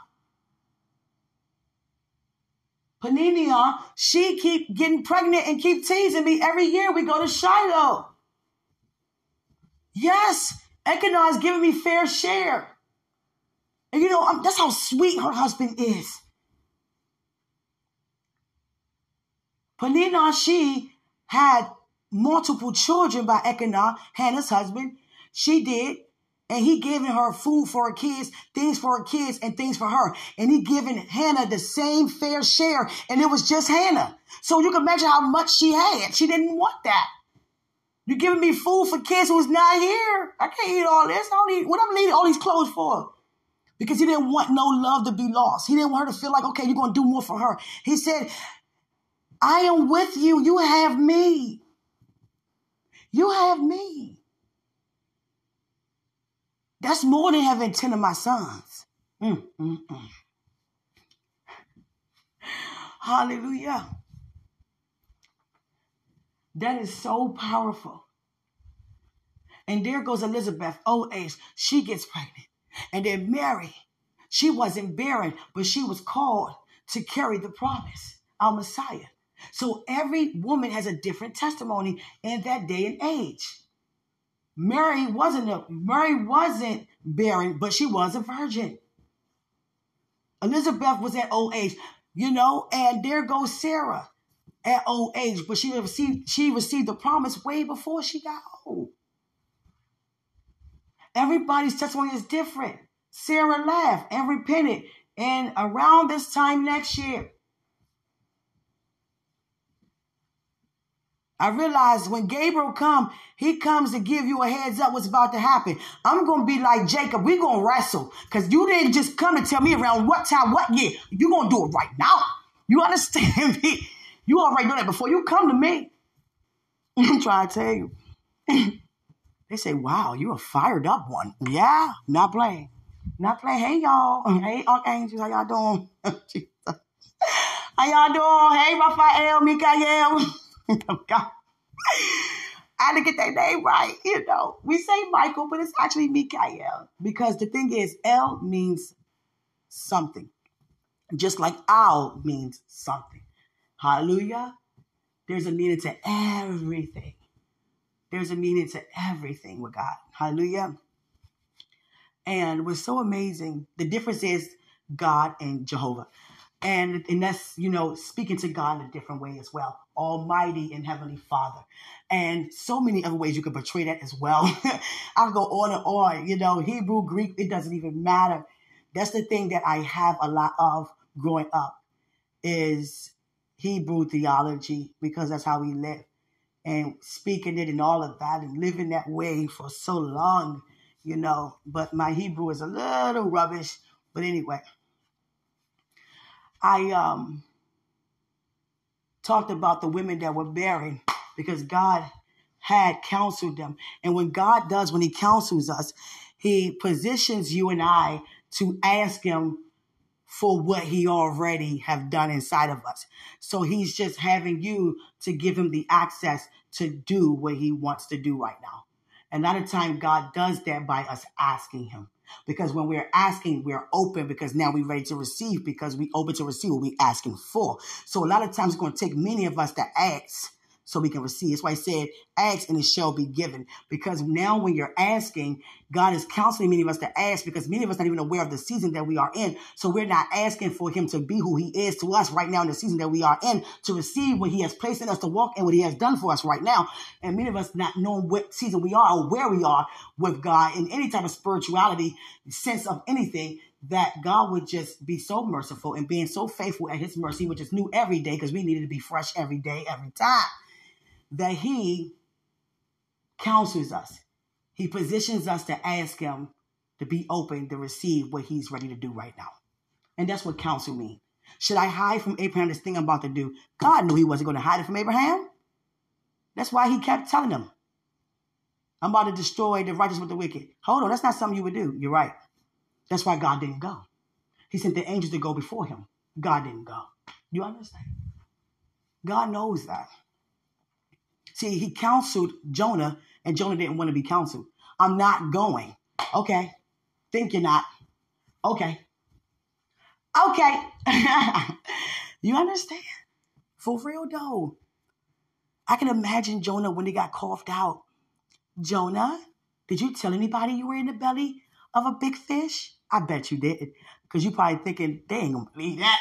Peninnah, she keep getting pregnant and keep teasing me every year. We go to Shiloh. Yes, Elkanah is giving me fair share. And you know, I'm, that's how sweet her husband is. Peninnah, she had multiple children by Elkanah, Hannah's husband. She did. And he giving her food for her kids, things for her kids, and things for her. And he giving Hannah the same fair share. And it was just Hannah. So you can imagine how much she had. She didn't want that. You're giving me food for kids who's not here. I can't eat all this. I don't need what I'm needing all these clothes for. Because he didn't want no love to be lost. He didn't want her to feel like, okay, you're gonna do more for her. He said, I am with you. You have me. You have me. That's more than having 10 of my sons. Mm, mm, mm. Hallelujah. That is so powerful. And there goes Elizabeth, old age. She gets pregnant. And then Mary, she wasn't barren, but she was called to carry the promise, our Messiah. So every woman has a different testimony in that day and age. Mary wasn't a Mary wasn't barren, but she was a virgin. Elizabeth was at old age, you know, and there goes Sarah at old age, but she received she received the promise way before she got old. Everybody's testimony is different. Sarah laughed and repented, and around this time next year, I realized when Gabriel come, he comes to give you a heads up what's about to happen. I'm to be like Jacob. We're to wrestle because you didn't just come to tell me around what time, what year. You're to do it right now. You understand me? You already know that before you come to me. I'm trying to tell you. they say, wow, you're a fired up one. Yeah, not playing. Not playing. Hey, y'all. Hey, Archangels. How y'all doing? how y'all doing? Hey, Raphael, Mikael. God. I had to get that name right. You know, we say Michael, but it's actually Mikael because the thing is, L means something, just like Al means something. Hallelujah. There's a meaning to everything. There's a meaning to everything with God. Hallelujah. And what's so amazing, the difference is God and Jehovah. And, and that's, you know, speaking to God in a different way as well. Almighty and Heavenly Father. And so many other ways you could portray that as well. I'll go on and on, you know, Hebrew, Greek, it doesn't even matter. That's the thing that I have a lot of growing up is Hebrew theology because that's how we live. And speaking it and all of that and living that way for so long, you know. But my Hebrew is a little rubbish. But anyway, I um talked about the women that were barren because God had counseled them. And when God does, when He counsels us, He positions you and I to ask him for what he already have done inside of us. So he's just having you to give him the access to do what he wants to do right now. And a time God does that by us asking him. Because when we're asking, we're open because now we're ready to receive because we open to receive what we're asking for. So a lot of times it's going to take many of us to ask so we can receive. That's why I said, ask and it shall be given. Because now when you're asking, God is counseling many of us to ask because many of us not even aware of the season that we are in. So we're not asking for him to be who he is to us right now in the season that we are in to receive what he has placed in us to walk and what he has done for us right now. And many of us not knowing what season we are or where we are with God in any type of spirituality, sense of anything that God would just be so merciful and being so faithful at his mercy, which is new every day because we needed to be fresh every day, every time that he counsels us. He positions us to ask him to be open to receive what he's ready to do right now. And that's what counsel means. Should I hide from Abraham this thing I'm about to do? God knew he wasn't going to hide it from Abraham. That's why he kept telling him, I'm about to destroy the righteous with the wicked. Hold on, that's not something you would do. You're right. That's why God didn't go. He sent the angels to go before him. God didn't go. You understand? God knows that. See, he counseled Jonah, and Jonah didn't want to be counseled. I'm not going. Okay. Think you're not. Okay. Okay. you understand? For real though. I can imagine Jonah when he got coughed out. Jonah, did you tell anybody you were in the belly of a big fish? I bet you did. Because you probably thinking, they ain't gonna believe that.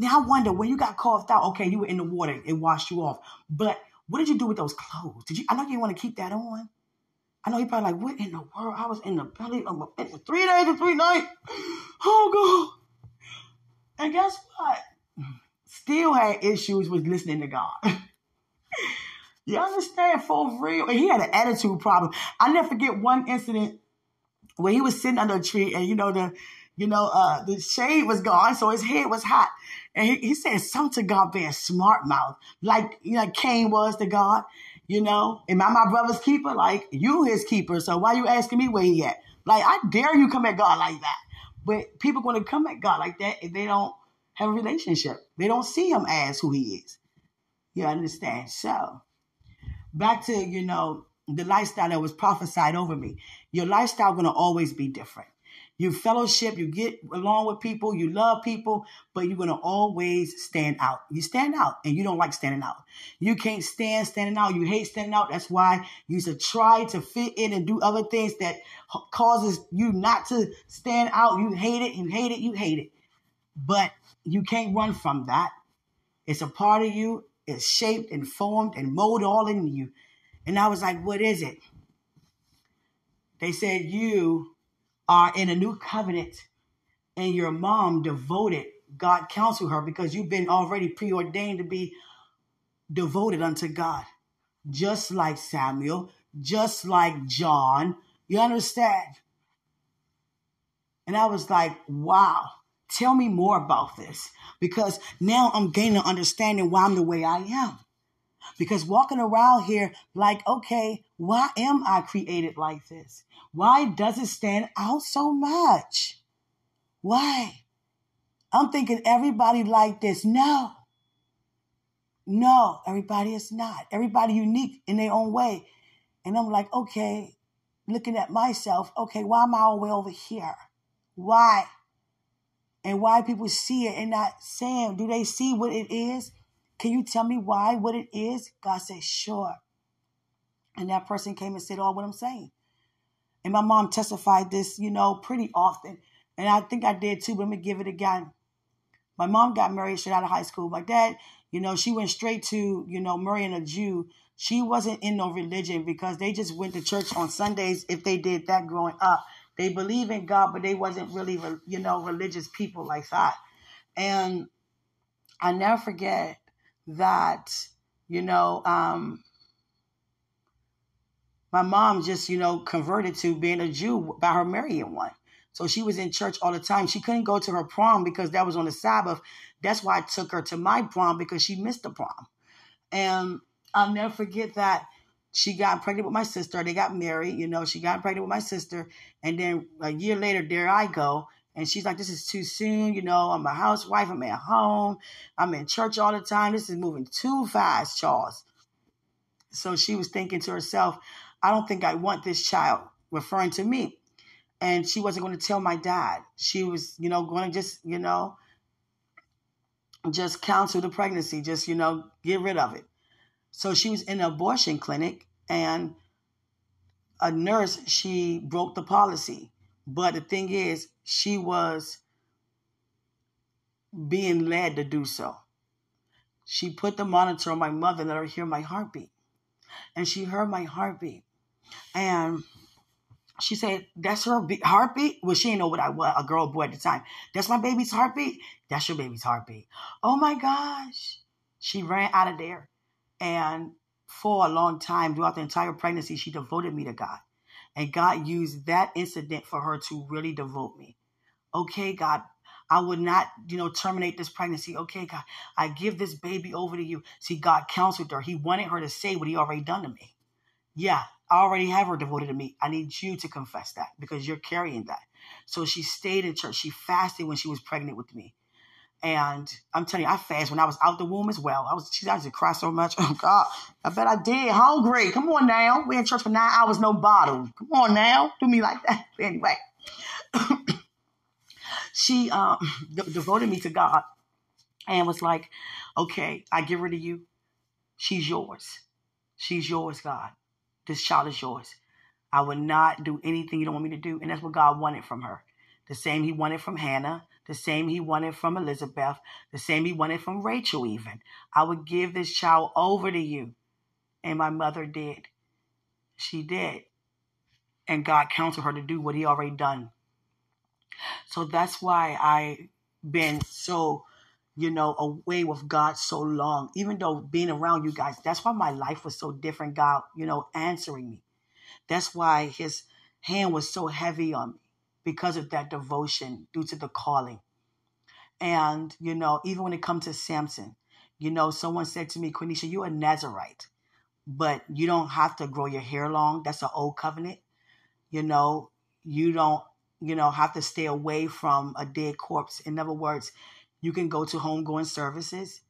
Now I wonder when you got coughed out, okay, you were in the water, it washed you off. But what did you do with those clothes? Did you? I know you want to keep that on. I know he probably like, what in the world? I was in the belly of a for three days and three nights. Oh God! And guess what? Still had issues with listening to God. you understand? For real. And he had an attitude problem. I never forget one incident where he was sitting under a tree and you know the you know uh the shade was gone, so his head was hot. And he, he said something to God being smart mouth, like you know Cain was to God. You know, am I my brother's keeper? Like you his keeper. So why you asking me where he at? Like I dare you come at God like that. But people going to come at God like that if they don't have a relationship. They don't see him as who he is. You understand? So back to you know the lifestyle that was prophesied over me. Your lifestyle going to always be different. You fellowship, you get along with people, you love people, but you're going to always stand out. You stand out and you don't like standing out. You can't stand standing out. You hate standing out. That's why you should try to fit in and do other things that causes you not to stand out. You hate it, you hate it, you hate it. But you can't run from that. It's a part of you. It's shaped and formed and molded all in you. And I was like, what is it? They said you are in a new covenant and your mom devoted, God counsel her because you've been already preordained to be devoted unto God. Just like Samuel, just like John. You understand? And I was like, wow, tell me more about this because now I'm gaining understanding why I'm the way I am. Because walking around here like, okay, why am I created like this? Why does it stand out so much? Why? I'm thinking everybody like this. No. No, everybody is not. Everybody unique in their own way. And I'm like, okay, looking at myself, okay, why am I all the way over here? Why? And why people see it and not saying, do they see what it is? Can you tell me why, what it is? God said, Sure. And that person came and said all what I'm saying. And my mom testified this, you know, pretty often. And I think I did too, but to give it again. My mom got married straight out of high school. My dad, you know, she went straight to, you know, marrying a Jew. She wasn't in no religion because they just went to church on Sundays if they did that growing up. They believe in God, but they wasn't really, you know, religious people like that. And I never forget that, you know, um, my mom just, you know, converted to being a Jew by her marrying one. So she was in church all the time. She couldn't go to her prom because that was on the Sabbath. That's why I took her to my prom because she missed the prom. And I'll never forget that she got pregnant with my sister. They got married, you know, she got pregnant with my sister. And then a year later, there I go. And she's like, this is too soon. You know, I'm a housewife. I'm at home. I'm in church all the time. This is moving too fast, Charles. So she was thinking to herself, I don't think I want this child, referring to me. And she wasn't going to tell my dad. She was, you know, going to just, you know, just counsel the pregnancy, just, you know, get rid of it. So she was in an abortion clinic and a nurse, she broke the policy. But the thing is, she was being led to do so. She put the monitor on my mother and let her hear my heartbeat. And she heard my heartbeat. And she said, That's her heartbeat? Well, she didn't know what I was, a girl boy at the time. That's my baby's heartbeat? That's your baby's heartbeat. Oh my gosh. She ran out of there. And for a long time, throughout the entire pregnancy, she devoted me to God. And God used that incident for her to really devote me. Okay, God, I would not, you know, terminate this pregnancy. Okay, God, I give this baby over to you. See, God counseled her. He wanted her to say what he already done to me. Yeah, I already have her devoted to me. I need you to confess that because you're carrying that. So she stayed in church. She fasted when she was pregnant with me. And I'm telling you, I fast when I was out the womb as well. I was, she I used to cry so much. Oh God, I bet I did. Hungry. Come on now. We're in church for nine hours, no bottle. Come on now. Do me like that. Anyway, she um, de- devoted me to God and was like, okay, I give her to you. She's yours. She's yours, God. This child is yours. I will not do anything you don't want me to do. And that's what God wanted from her. The same he wanted from Hannah the same he wanted from Elizabeth, the same he wanted from Rachel, even. I would give this child over to you. And my mother did. She did. And God counseled her to do what he already done. So that's why I been so, you know, away with God so long. Even though being around you guys, that's why my life was so different. God, you know, answering me. That's why his hand was so heavy on me because of that devotion due to the calling. And, you know, even when it comes to Samson, you know, someone said to me, Quenisha, you're a Nazarite, but you don't have to grow your hair long. That's an old covenant. You know, you don't, you know, have to stay away from a dead corpse. In other words, you can go to homegoing services.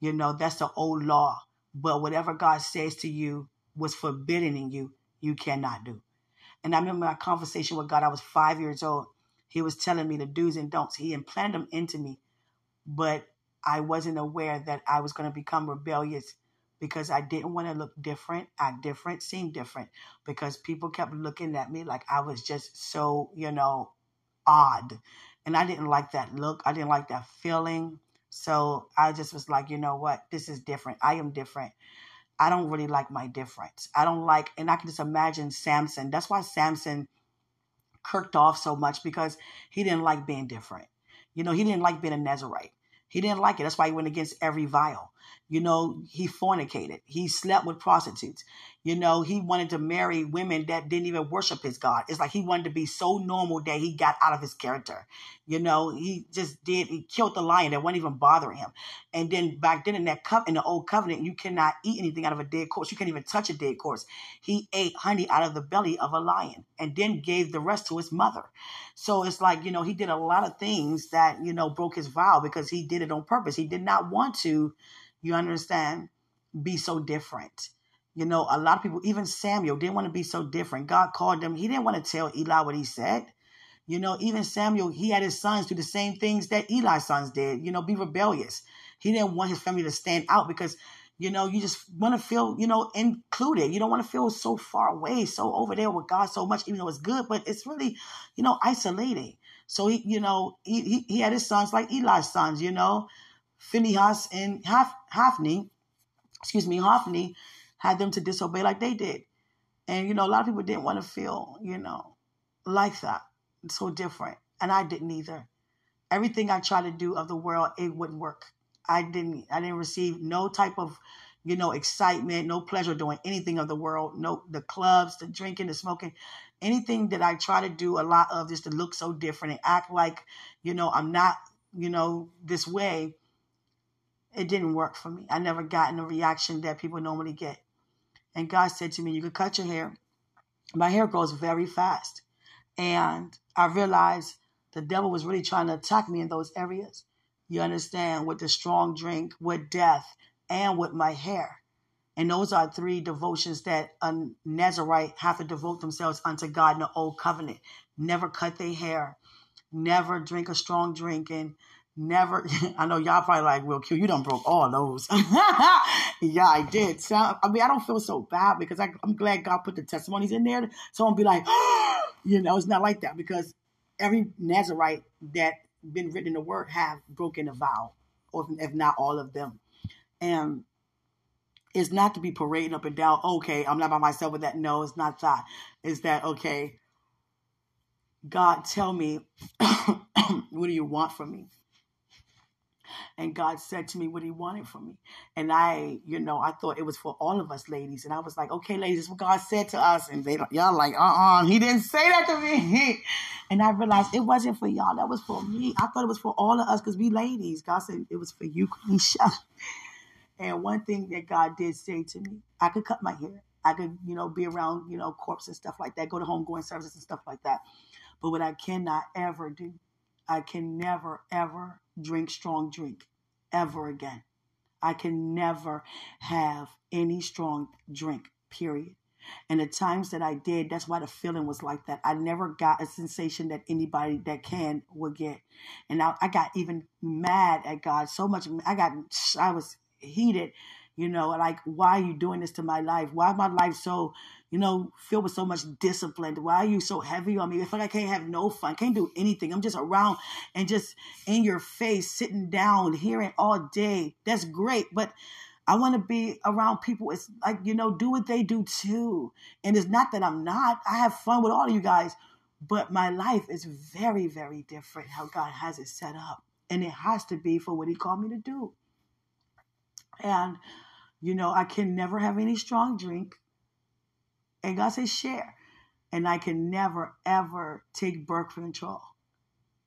You know, that's the old law. But whatever God says to you was forbidden in you, you cannot do. And I remember my conversation with God, I was five years old. He was telling me the do's and don'ts. He implanted them into me, but I wasn't aware that I was going to become rebellious because I didn't want to look different, act different, seem different, because people kept looking at me like I was just so, you know, odd. And I didn't like that look. I didn't like that feeling. So I just was like, you know what? This is different. I am different. I don't really like my difference. I don't like, and I can just imagine Samson. That's why Samson kirked off so much because he didn't like being different. You know, he didn't like being a Nazarite. He didn't like it. That's why he went against every vial. You know, he fornicated. He slept with prostitutes. You know, he wanted to marry women that didn't even worship his God. It's like he wanted to be so normal that he got out of his character. You know, he just did. He killed the lion that wasn't even bothering him. And then back then in that cup in the old covenant, you cannot eat anything out of a dead corpse. You can't even touch a dead corpse. He ate honey out of the belly of a lion and then gave the rest to his mother. So it's like you know he did a lot of things that you know broke his vow because he did it on purpose. He did not want to. You understand? Be so different. You know, a lot of people, even Samuel, didn't want to be so different. God called them. He didn't want to tell Eli what he said. You know, even Samuel, he had his sons do the same things that Eli's sons did, you know, be rebellious. He didn't want his family to stand out because, you know, you just want to feel, you know, included. You don't want to feel so far away, so over there with God so much, even though it's good, but it's really, you know, isolating. So he, you know, he, he, he had his sons like Eli's sons, you know, Phinehas and Hophni, excuse me, Hophni, had them to disobey like they did. And, you know, a lot of people didn't want to feel, you know, like that. So different. And I didn't either. Everything I tried to do of the world, it wouldn't work. I didn't I didn't receive no type of, you know, excitement, no pleasure doing anything of the world. No the clubs, the drinking, the smoking, anything that I try to do a lot of just to look so different and act like, you know, I'm not, you know, this way. It didn't work for me. I never gotten the reaction that people normally get. And God said to me, You could cut your hair. My hair grows very fast. And I realized the devil was really trying to attack me in those areas. You understand, with the strong drink, with death, and with my hair. And those are three devotions that a Nazarite have to devote themselves unto God in the old covenant. Never cut their hair, never drink a strong drink, and never I know y'all probably like, well, Q, you done broke all those. yeah, I did. So I mean, I don't feel so bad because I, am glad God put the testimonies in there. So I'm be like, you know, it's not like that because every Nazarite that been written in the word have broken a vow, or if not all of them. And it's not to be parading up and down, okay, I'm not by myself with that. No, it's not that. It's that, okay, God, tell me, what do you want from me? And God said to me what He wanted from me. And I, you know, I thought it was for all of us ladies. And I was like, okay, ladies, what God said to us. And they, y'all like, uh uh-uh, uh He didn't say that to me. and I realized it wasn't for y'all. That was for me. I thought it was for all of us because we ladies. God said it was for you, Quenisha. And one thing that God did say to me, I could cut my hair. I could, you know, be around, you know, corpse and stuff like that, go to homegoing services and stuff like that. But what I cannot ever do, I can never, ever drink strong drink ever again. I can never have any strong drink, period. And the times that I did, that's why the feeling was like that. I never got a sensation that anybody that can would get. And I, I got even mad at God so much. I got, I was heated, you know, like, why are you doing this to my life? Why my life so, you know, filled with so much discipline? Why are you so heavy on me? I feel like I can't have no fun, can't do anything. I'm just around and just in your face, sitting down, hearing all day. That's great. But I want to be around people. It's like, you know, do what they do too. And it's not that I'm not. I have fun with all of you guys, but my life is very, very different how God has it set up. And it has to be for what He called me to do. And, you know, I can never have any strong drink. And God says, share. And I can never, ever take birth control.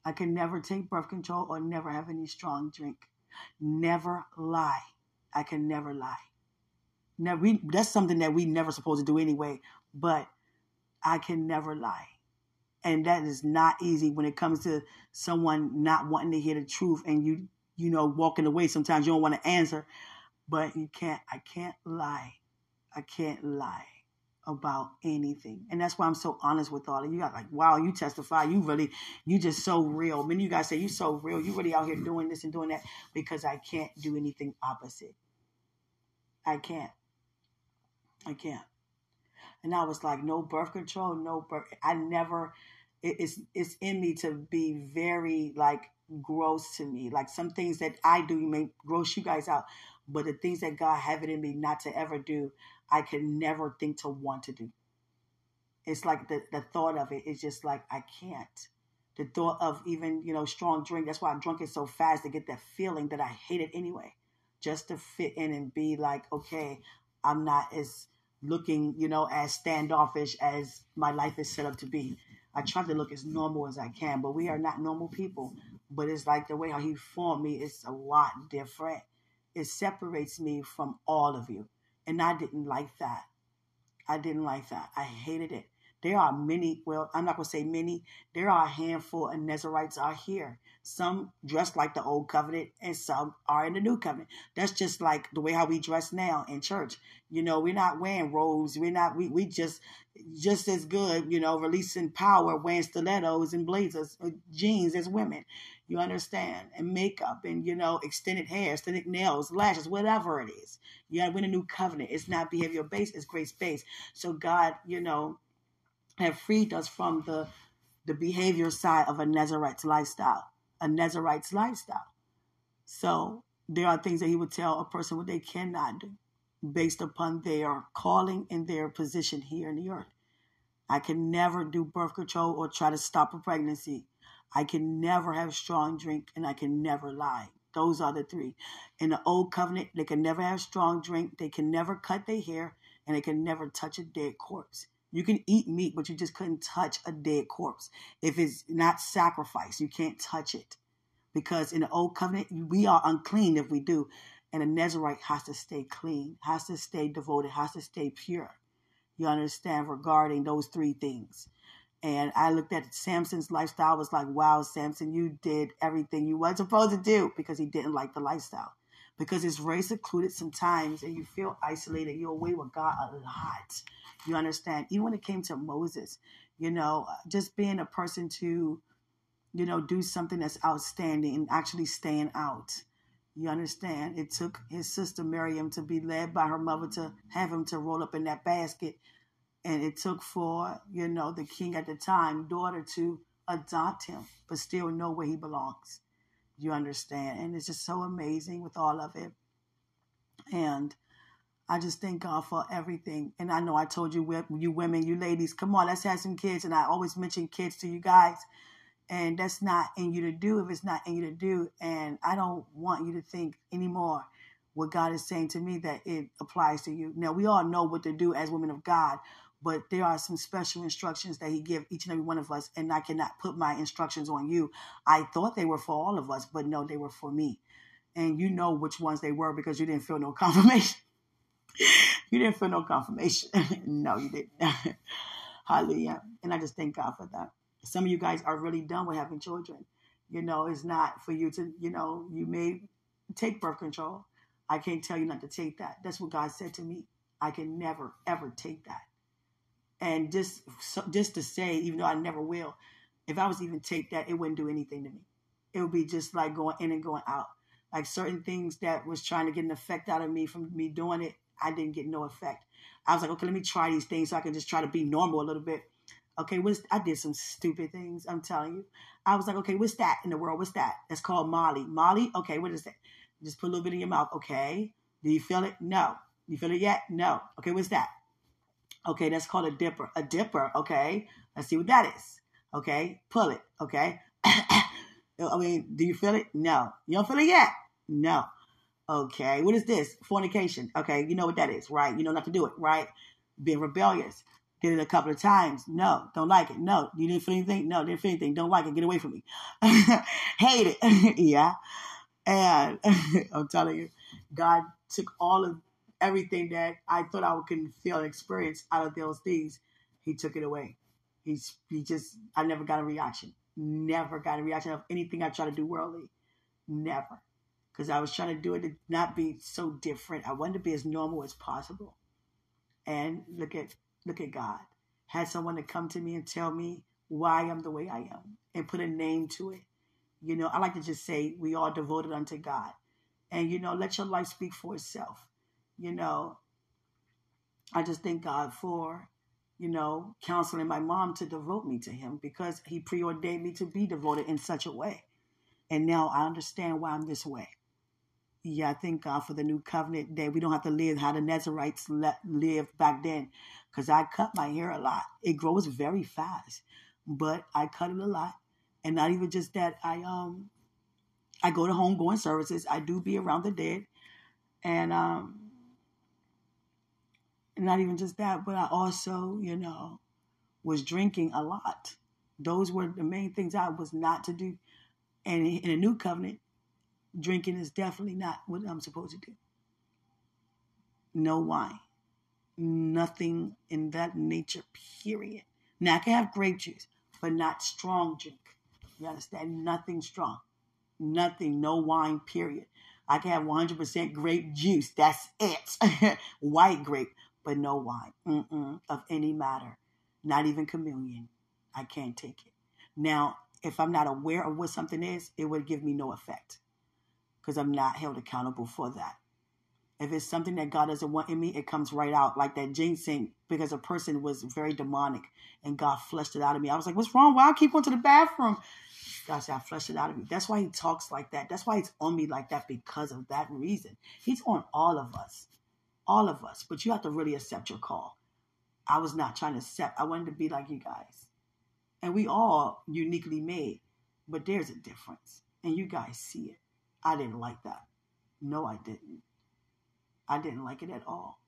I can never take birth control or never have any strong drink. Never lie. I can never lie. Never, we, that's something that we never supposed to do anyway, but I can never lie. And that is not easy when it comes to someone not wanting to hear the truth and you, you know, walking away. Sometimes you don't want to answer, but you can't, I can't lie. I can't lie about anything. And that's why I'm so honest with all of you. Guys like, wow, you testify. You really, you just so real. Many of you guys say you so real. You really out here doing this and doing that because I can't do anything opposite. I can't. I can't. And I was like, no birth control, no birth. I never. it's it's in me to be very like gross to me. Like some things that I do may gross you guys out, but the things that God have it in me not to ever do, I can never think to want to do. It's like the, the thought of it is just like I can't. The thought of even, you know, strong drink, that's why I'm drinking so fast to get that feeling that I hate it anyway. Just to fit in and be like, okay, I'm not as looking, you know, as standoffish as my life is set up to be. I try to look as normal as I can, but we are not normal people. But it's like the way how he formed me is a lot different it separates me from all of you. And I didn't like that. I didn't like that. I hated it. There are many, well, I'm not going to say many, there are a handful of Nazarites are here. Some dress like the old covenant and some are in the new covenant. That's just like the way how we dress now in church. You know, we're not wearing robes. We're not, we, we just, just as good, you know, releasing power, wearing stilettos and blazers, uh, jeans as women. You understand? And makeup and, you know, extended hair, extended nails, lashes, whatever it is. You we're in a new covenant. It's not behavior based, it's grace based. So God, you know, have freed us from the the behavior side of a Nazarite's lifestyle, a Nazarite's lifestyle. So there are things that he would tell a person what they cannot do based upon their calling and their position here in the earth. I can never do birth control or try to stop a pregnancy. I can never have strong drink and I can never lie. Those are the three. In the old covenant, they can never have strong drink, they can never cut their hair, and they can never touch a dead corpse. You can eat meat, but you just couldn't touch a dead corpse. If it's not sacrificed, you can't touch it. Because in the old covenant, we are unclean if we do. And a Nazarite has to stay clean, has to stay devoted, has to stay pure. You understand regarding those three things. And I looked at Samson's lifestyle, was like, wow, Samson, you did everything you weren't supposed to do because he didn't like the lifestyle. Because it's very secluded sometimes and you feel isolated. You're away with God a lot. You understand? Even when it came to Moses, you know, just being a person to, you know, do something that's outstanding and actually staying out. You understand? It took his sister Miriam to be led by her mother to have him to roll up in that basket and it took for you know the king at the time daughter to adopt him but still know where he belongs. You understand? And it's just so amazing with all of it. And i just thank god for everything. And i know i told you you women you ladies come on let's have some kids. And i always mention kids to you guys. And that's not in you to do if it's not in you to do. And i don't want you to think anymore what god is saying to me that it applies to you. Now we all know what to do as women of god but there are some special instructions that he give each and every one of us and i cannot put my instructions on you. I thought they were for all of us but no they were for me. And you know which ones they were because you didn't feel no confirmation. You didn't feel no confirmation. No you didn't. Hallelujah. And i just thank god for that. Some of you guys are really done with having children. You know it's not for you to you know you may take birth control. I can't tell you not to take that. That's what god said to me. I can never ever take that and just so, just to say, even though I never will, if I was even take that, it wouldn't do anything to me. It would be just like going in and going out. Like certain things that was trying to get an effect out of me from me doing it, I didn't get no effect. I was like, okay, let me try these things so I can just try to be normal a little bit. Okay, what's I did some stupid things. I'm telling you. I was like, okay, what's that in the world? What's that? That's called Molly. Molly. Okay, what is that? Just put a little bit in your mouth. Okay. Do you feel it? No. You feel it yet? No. Okay, what's that? Okay, that's called a dipper. A dipper, okay. Let's see what that is. Okay, pull it, okay. I mean, do you feel it? No. You don't feel it yet? No. Okay, what is this? Fornication. Okay, you know what that is, right? You know not to do it, right? Being rebellious. Did it a couple of times. No, don't like it. No, you didn't feel anything. No, didn't feel anything. Don't like it. Get away from me. Hate it. yeah. And I'm telling you, God took all of everything that I thought I could feel and experience out of those things, he took it away. He's he just I never got a reaction. Never got a reaction of anything I try to do worldly. Never. Because I was trying to do it to not be so different. I wanted to be as normal as possible. And look at look at God. Had someone to come to me and tell me why I'm the way I am and put a name to it. You know, I like to just say we are devoted unto God. And you know, let your life speak for itself you know, I just thank God for, you know, counseling my mom to devote me to him because he preordained me to be devoted in such a way. And now I understand why I'm this way. Yeah, I thank God for the new covenant that we don't have to live how the Nazarites lived back then. Because I cut my hair a lot. It grows very fast, but I cut it a lot. And not even just that, I um I go to homegoing services. I do be around the dead. And um and not even just that, but I also, you know, was drinking a lot. Those were the main things I was not to do. And in a new covenant, drinking is definitely not what I'm supposed to do. No wine. Nothing in that nature, period. Now I can have grape juice, but not strong drink. You understand? Nothing strong. Nothing, no wine, period. I can have 100% grape juice. That's it. White grape but no wine Mm-mm, of any matter, not even communion. I can't take it. Now, if I'm not aware of what something is, it would give me no effect because I'm not held accountable for that. If it's something that God doesn't want in me, it comes right out. Like that ginseng, because a person was very demonic and God flushed it out of me. I was like, what's wrong? Why I keep going to the bathroom? God said, I flushed it out of me. That's why he talks like that. That's why he's on me like that because of that reason. He's on all of us all of us, but you have to really accept your call. I was not trying to accept, I wanted to be like you guys. And we all uniquely made, but there's a difference. And you guys see it. I didn't like that. No, I didn't. I didn't like it at all.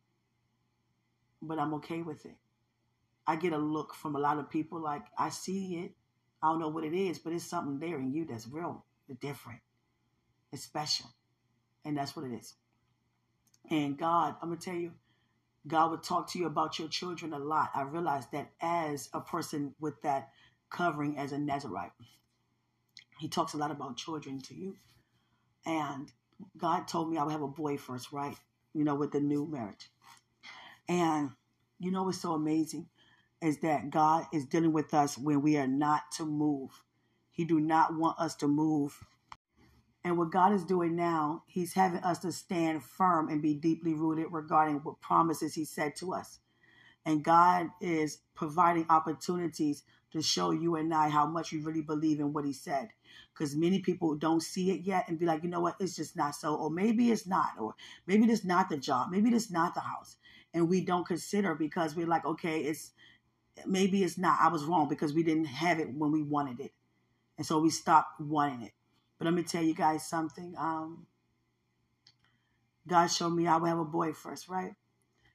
But I'm okay with it. I get a look from a lot of people like, I see it. I don't know what it is, but it's something there in you that's real different. It's special. And that's what it is. And God, I'm gonna tell you, God would talk to you about your children a lot. I realized that as a person with that covering as a Nazarite, He talks a lot about children to you. And God told me I would have a boy first, right? You know, with the new marriage. And you know what's so amazing is that God is dealing with us when we are not to move. He do not want us to move. And what God is doing now, He's having us to stand firm and be deeply rooted regarding what promises He said to us. And God is providing opportunities to show you and I how much we really believe in what He said. Because many people don't see it yet and be like, you know what, it's just not so. Or maybe it's not. Or maybe this not the job. Maybe this not the house. And we don't consider because we're like, okay, it's maybe it's not. I was wrong because we didn't have it when we wanted it. And so we stopped wanting it. But let me tell you guys something. Um, God showed me I would have a boy first, right?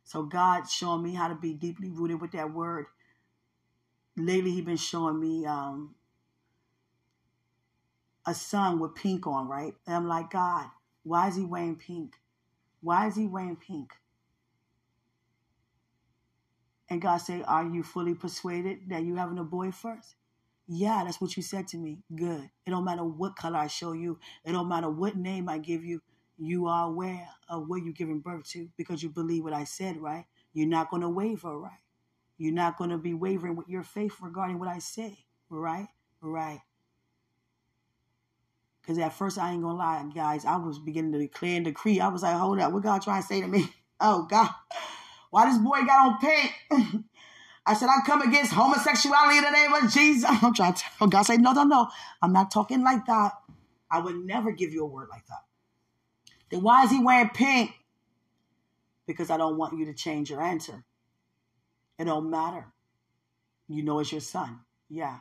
So God showing me how to be deeply rooted with that word. Lately, He been showing me um, a son with pink on, right? And I'm like, God, why is he wearing pink? Why is he wearing pink? And God said, Are you fully persuaded that you're having a boy first? Yeah, that's what you said to me. Good. It don't matter what color I show you. It don't matter what name I give you. You are aware of what you're giving birth to because you believe what I said, right? You're not going to waver, right? You're not going to be wavering with your faith regarding what I say, right? Right. Because at first, I ain't going to lie, guys, I was beginning to declare and decree. I was like, hold up, what God trying to say to me? Oh, God. Why this boy got on pink? I said, I come against homosexuality in the name of Jesus. I'm trying to tell God, say, no, no, no. I'm not talking like that. I would never give you a word like that. Then why is he wearing pink? Because I don't want you to change your answer. It don't matter. You know it's your son. Yeah.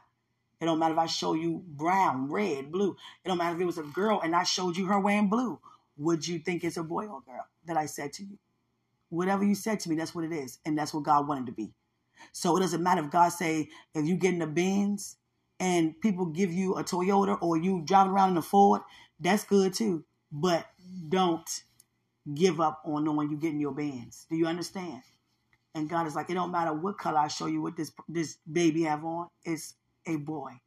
It don't matter if I show you brown, red, blue. It don't matter if it was a girl and I showed you her wearing blue. Would you think it's a boy or girl that I said to you? Whatever you said to me, that's what it is. And that's what God wanted to be. So it doesn't matter if God say if you get in the Benz and people give you a Toyota or you driving around in a Ford, that's good too. But don't give up on knowing you getting your Benz. Do you understand? And God is like, it don't matter what color I show you what this this baby have on. It's a boy.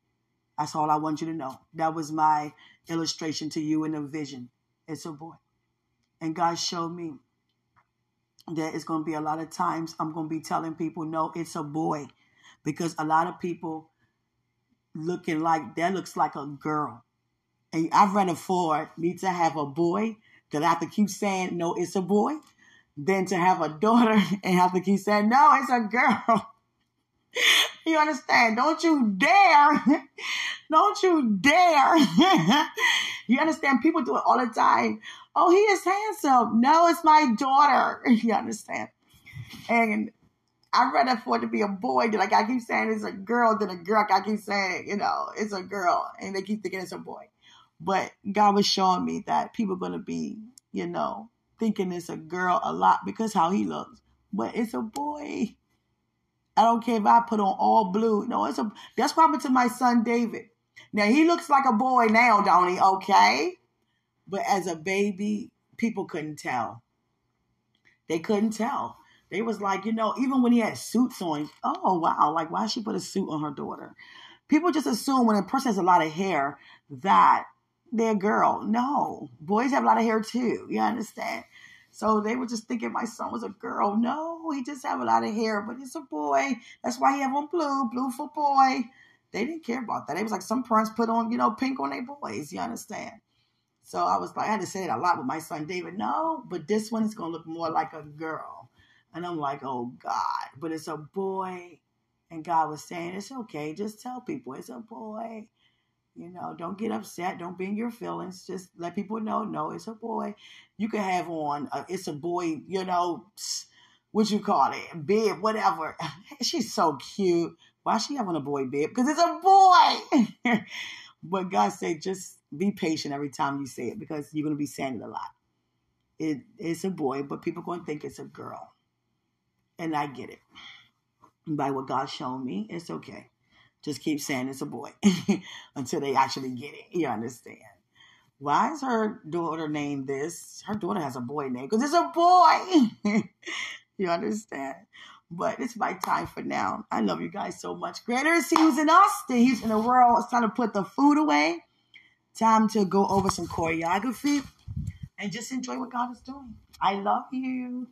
That's all I want you to know. That was my illustration to you in the vision. It's a boy. And God showed me there is going to be a lot of times I'm going to be telling people, no, it's a boy. Because a lot of people looking like that looks like a girl. And I've run afford me to have a boy that I have to keep saying, no, it's a boy, than to have a daughter and have to keep saying, no, it's a girl. you understand? Don't you dare. Don't you dare. you understand? People do it all the time oh, he is handsome. No, it's my daughter. You understand? And I'd rather for it to be a boy. Like I keep saying it's a girl than a girl. I keep saying, you know, it's a girl. And they keep thinking it's a boy. But God was showing me that people are going to be, you know, thinking it's a girl a lot because how he looks. But it's a boy. I don't care if I put on all blue. No, it's a that's what happened to my son David. Now he looks like a boy now, don't he? Okay. But as a baby, people couldn't tell. They couldn't tell. They was like, you know, even when he had suits on, oh wow, like why she put a suit on her daughter? People just assume when a person has a lot of hair that they're a girl. No, boys have a lot of hair too. You understand? So they were just thinking my son was a girl. No, he just have a lot of hair, but he's a boy. That's why he have on blue, blue for boy. They didn't care about that. It was like some parents put on, you know, pink on their boys. You understand? So I was like, I had to say it a lot with my son David. No, but this one is gonna look more like a girl. And I'm like, oh God, but it's a boy. And God was saying, it's okay. Just tell people it's a boy. You know, don't get upset. Don't be in your feelings. Just let people know, no, it's a boy. You can have on, a, it's a boy, you know, what you call it, bib, whatever. She's so cute. Why she having a boy bib? Because it's a boy. but God said, just be patient every time you say it because you're going to be saying it a lot. It, it's a boy, but people going to think it's a girl. And I get it. By what God's shown me, it's okay. Just keep saying it's a boy until they actually get it. You understand? Why is her daughter named this? Her daughter has a boy name because it's a boy. you understand? But it's my time for now. I love you guys so much. Greater is He who's in us than He's in the world. It's time to put the food away time to go over some choreography and just enjoy what God is doing. I love you.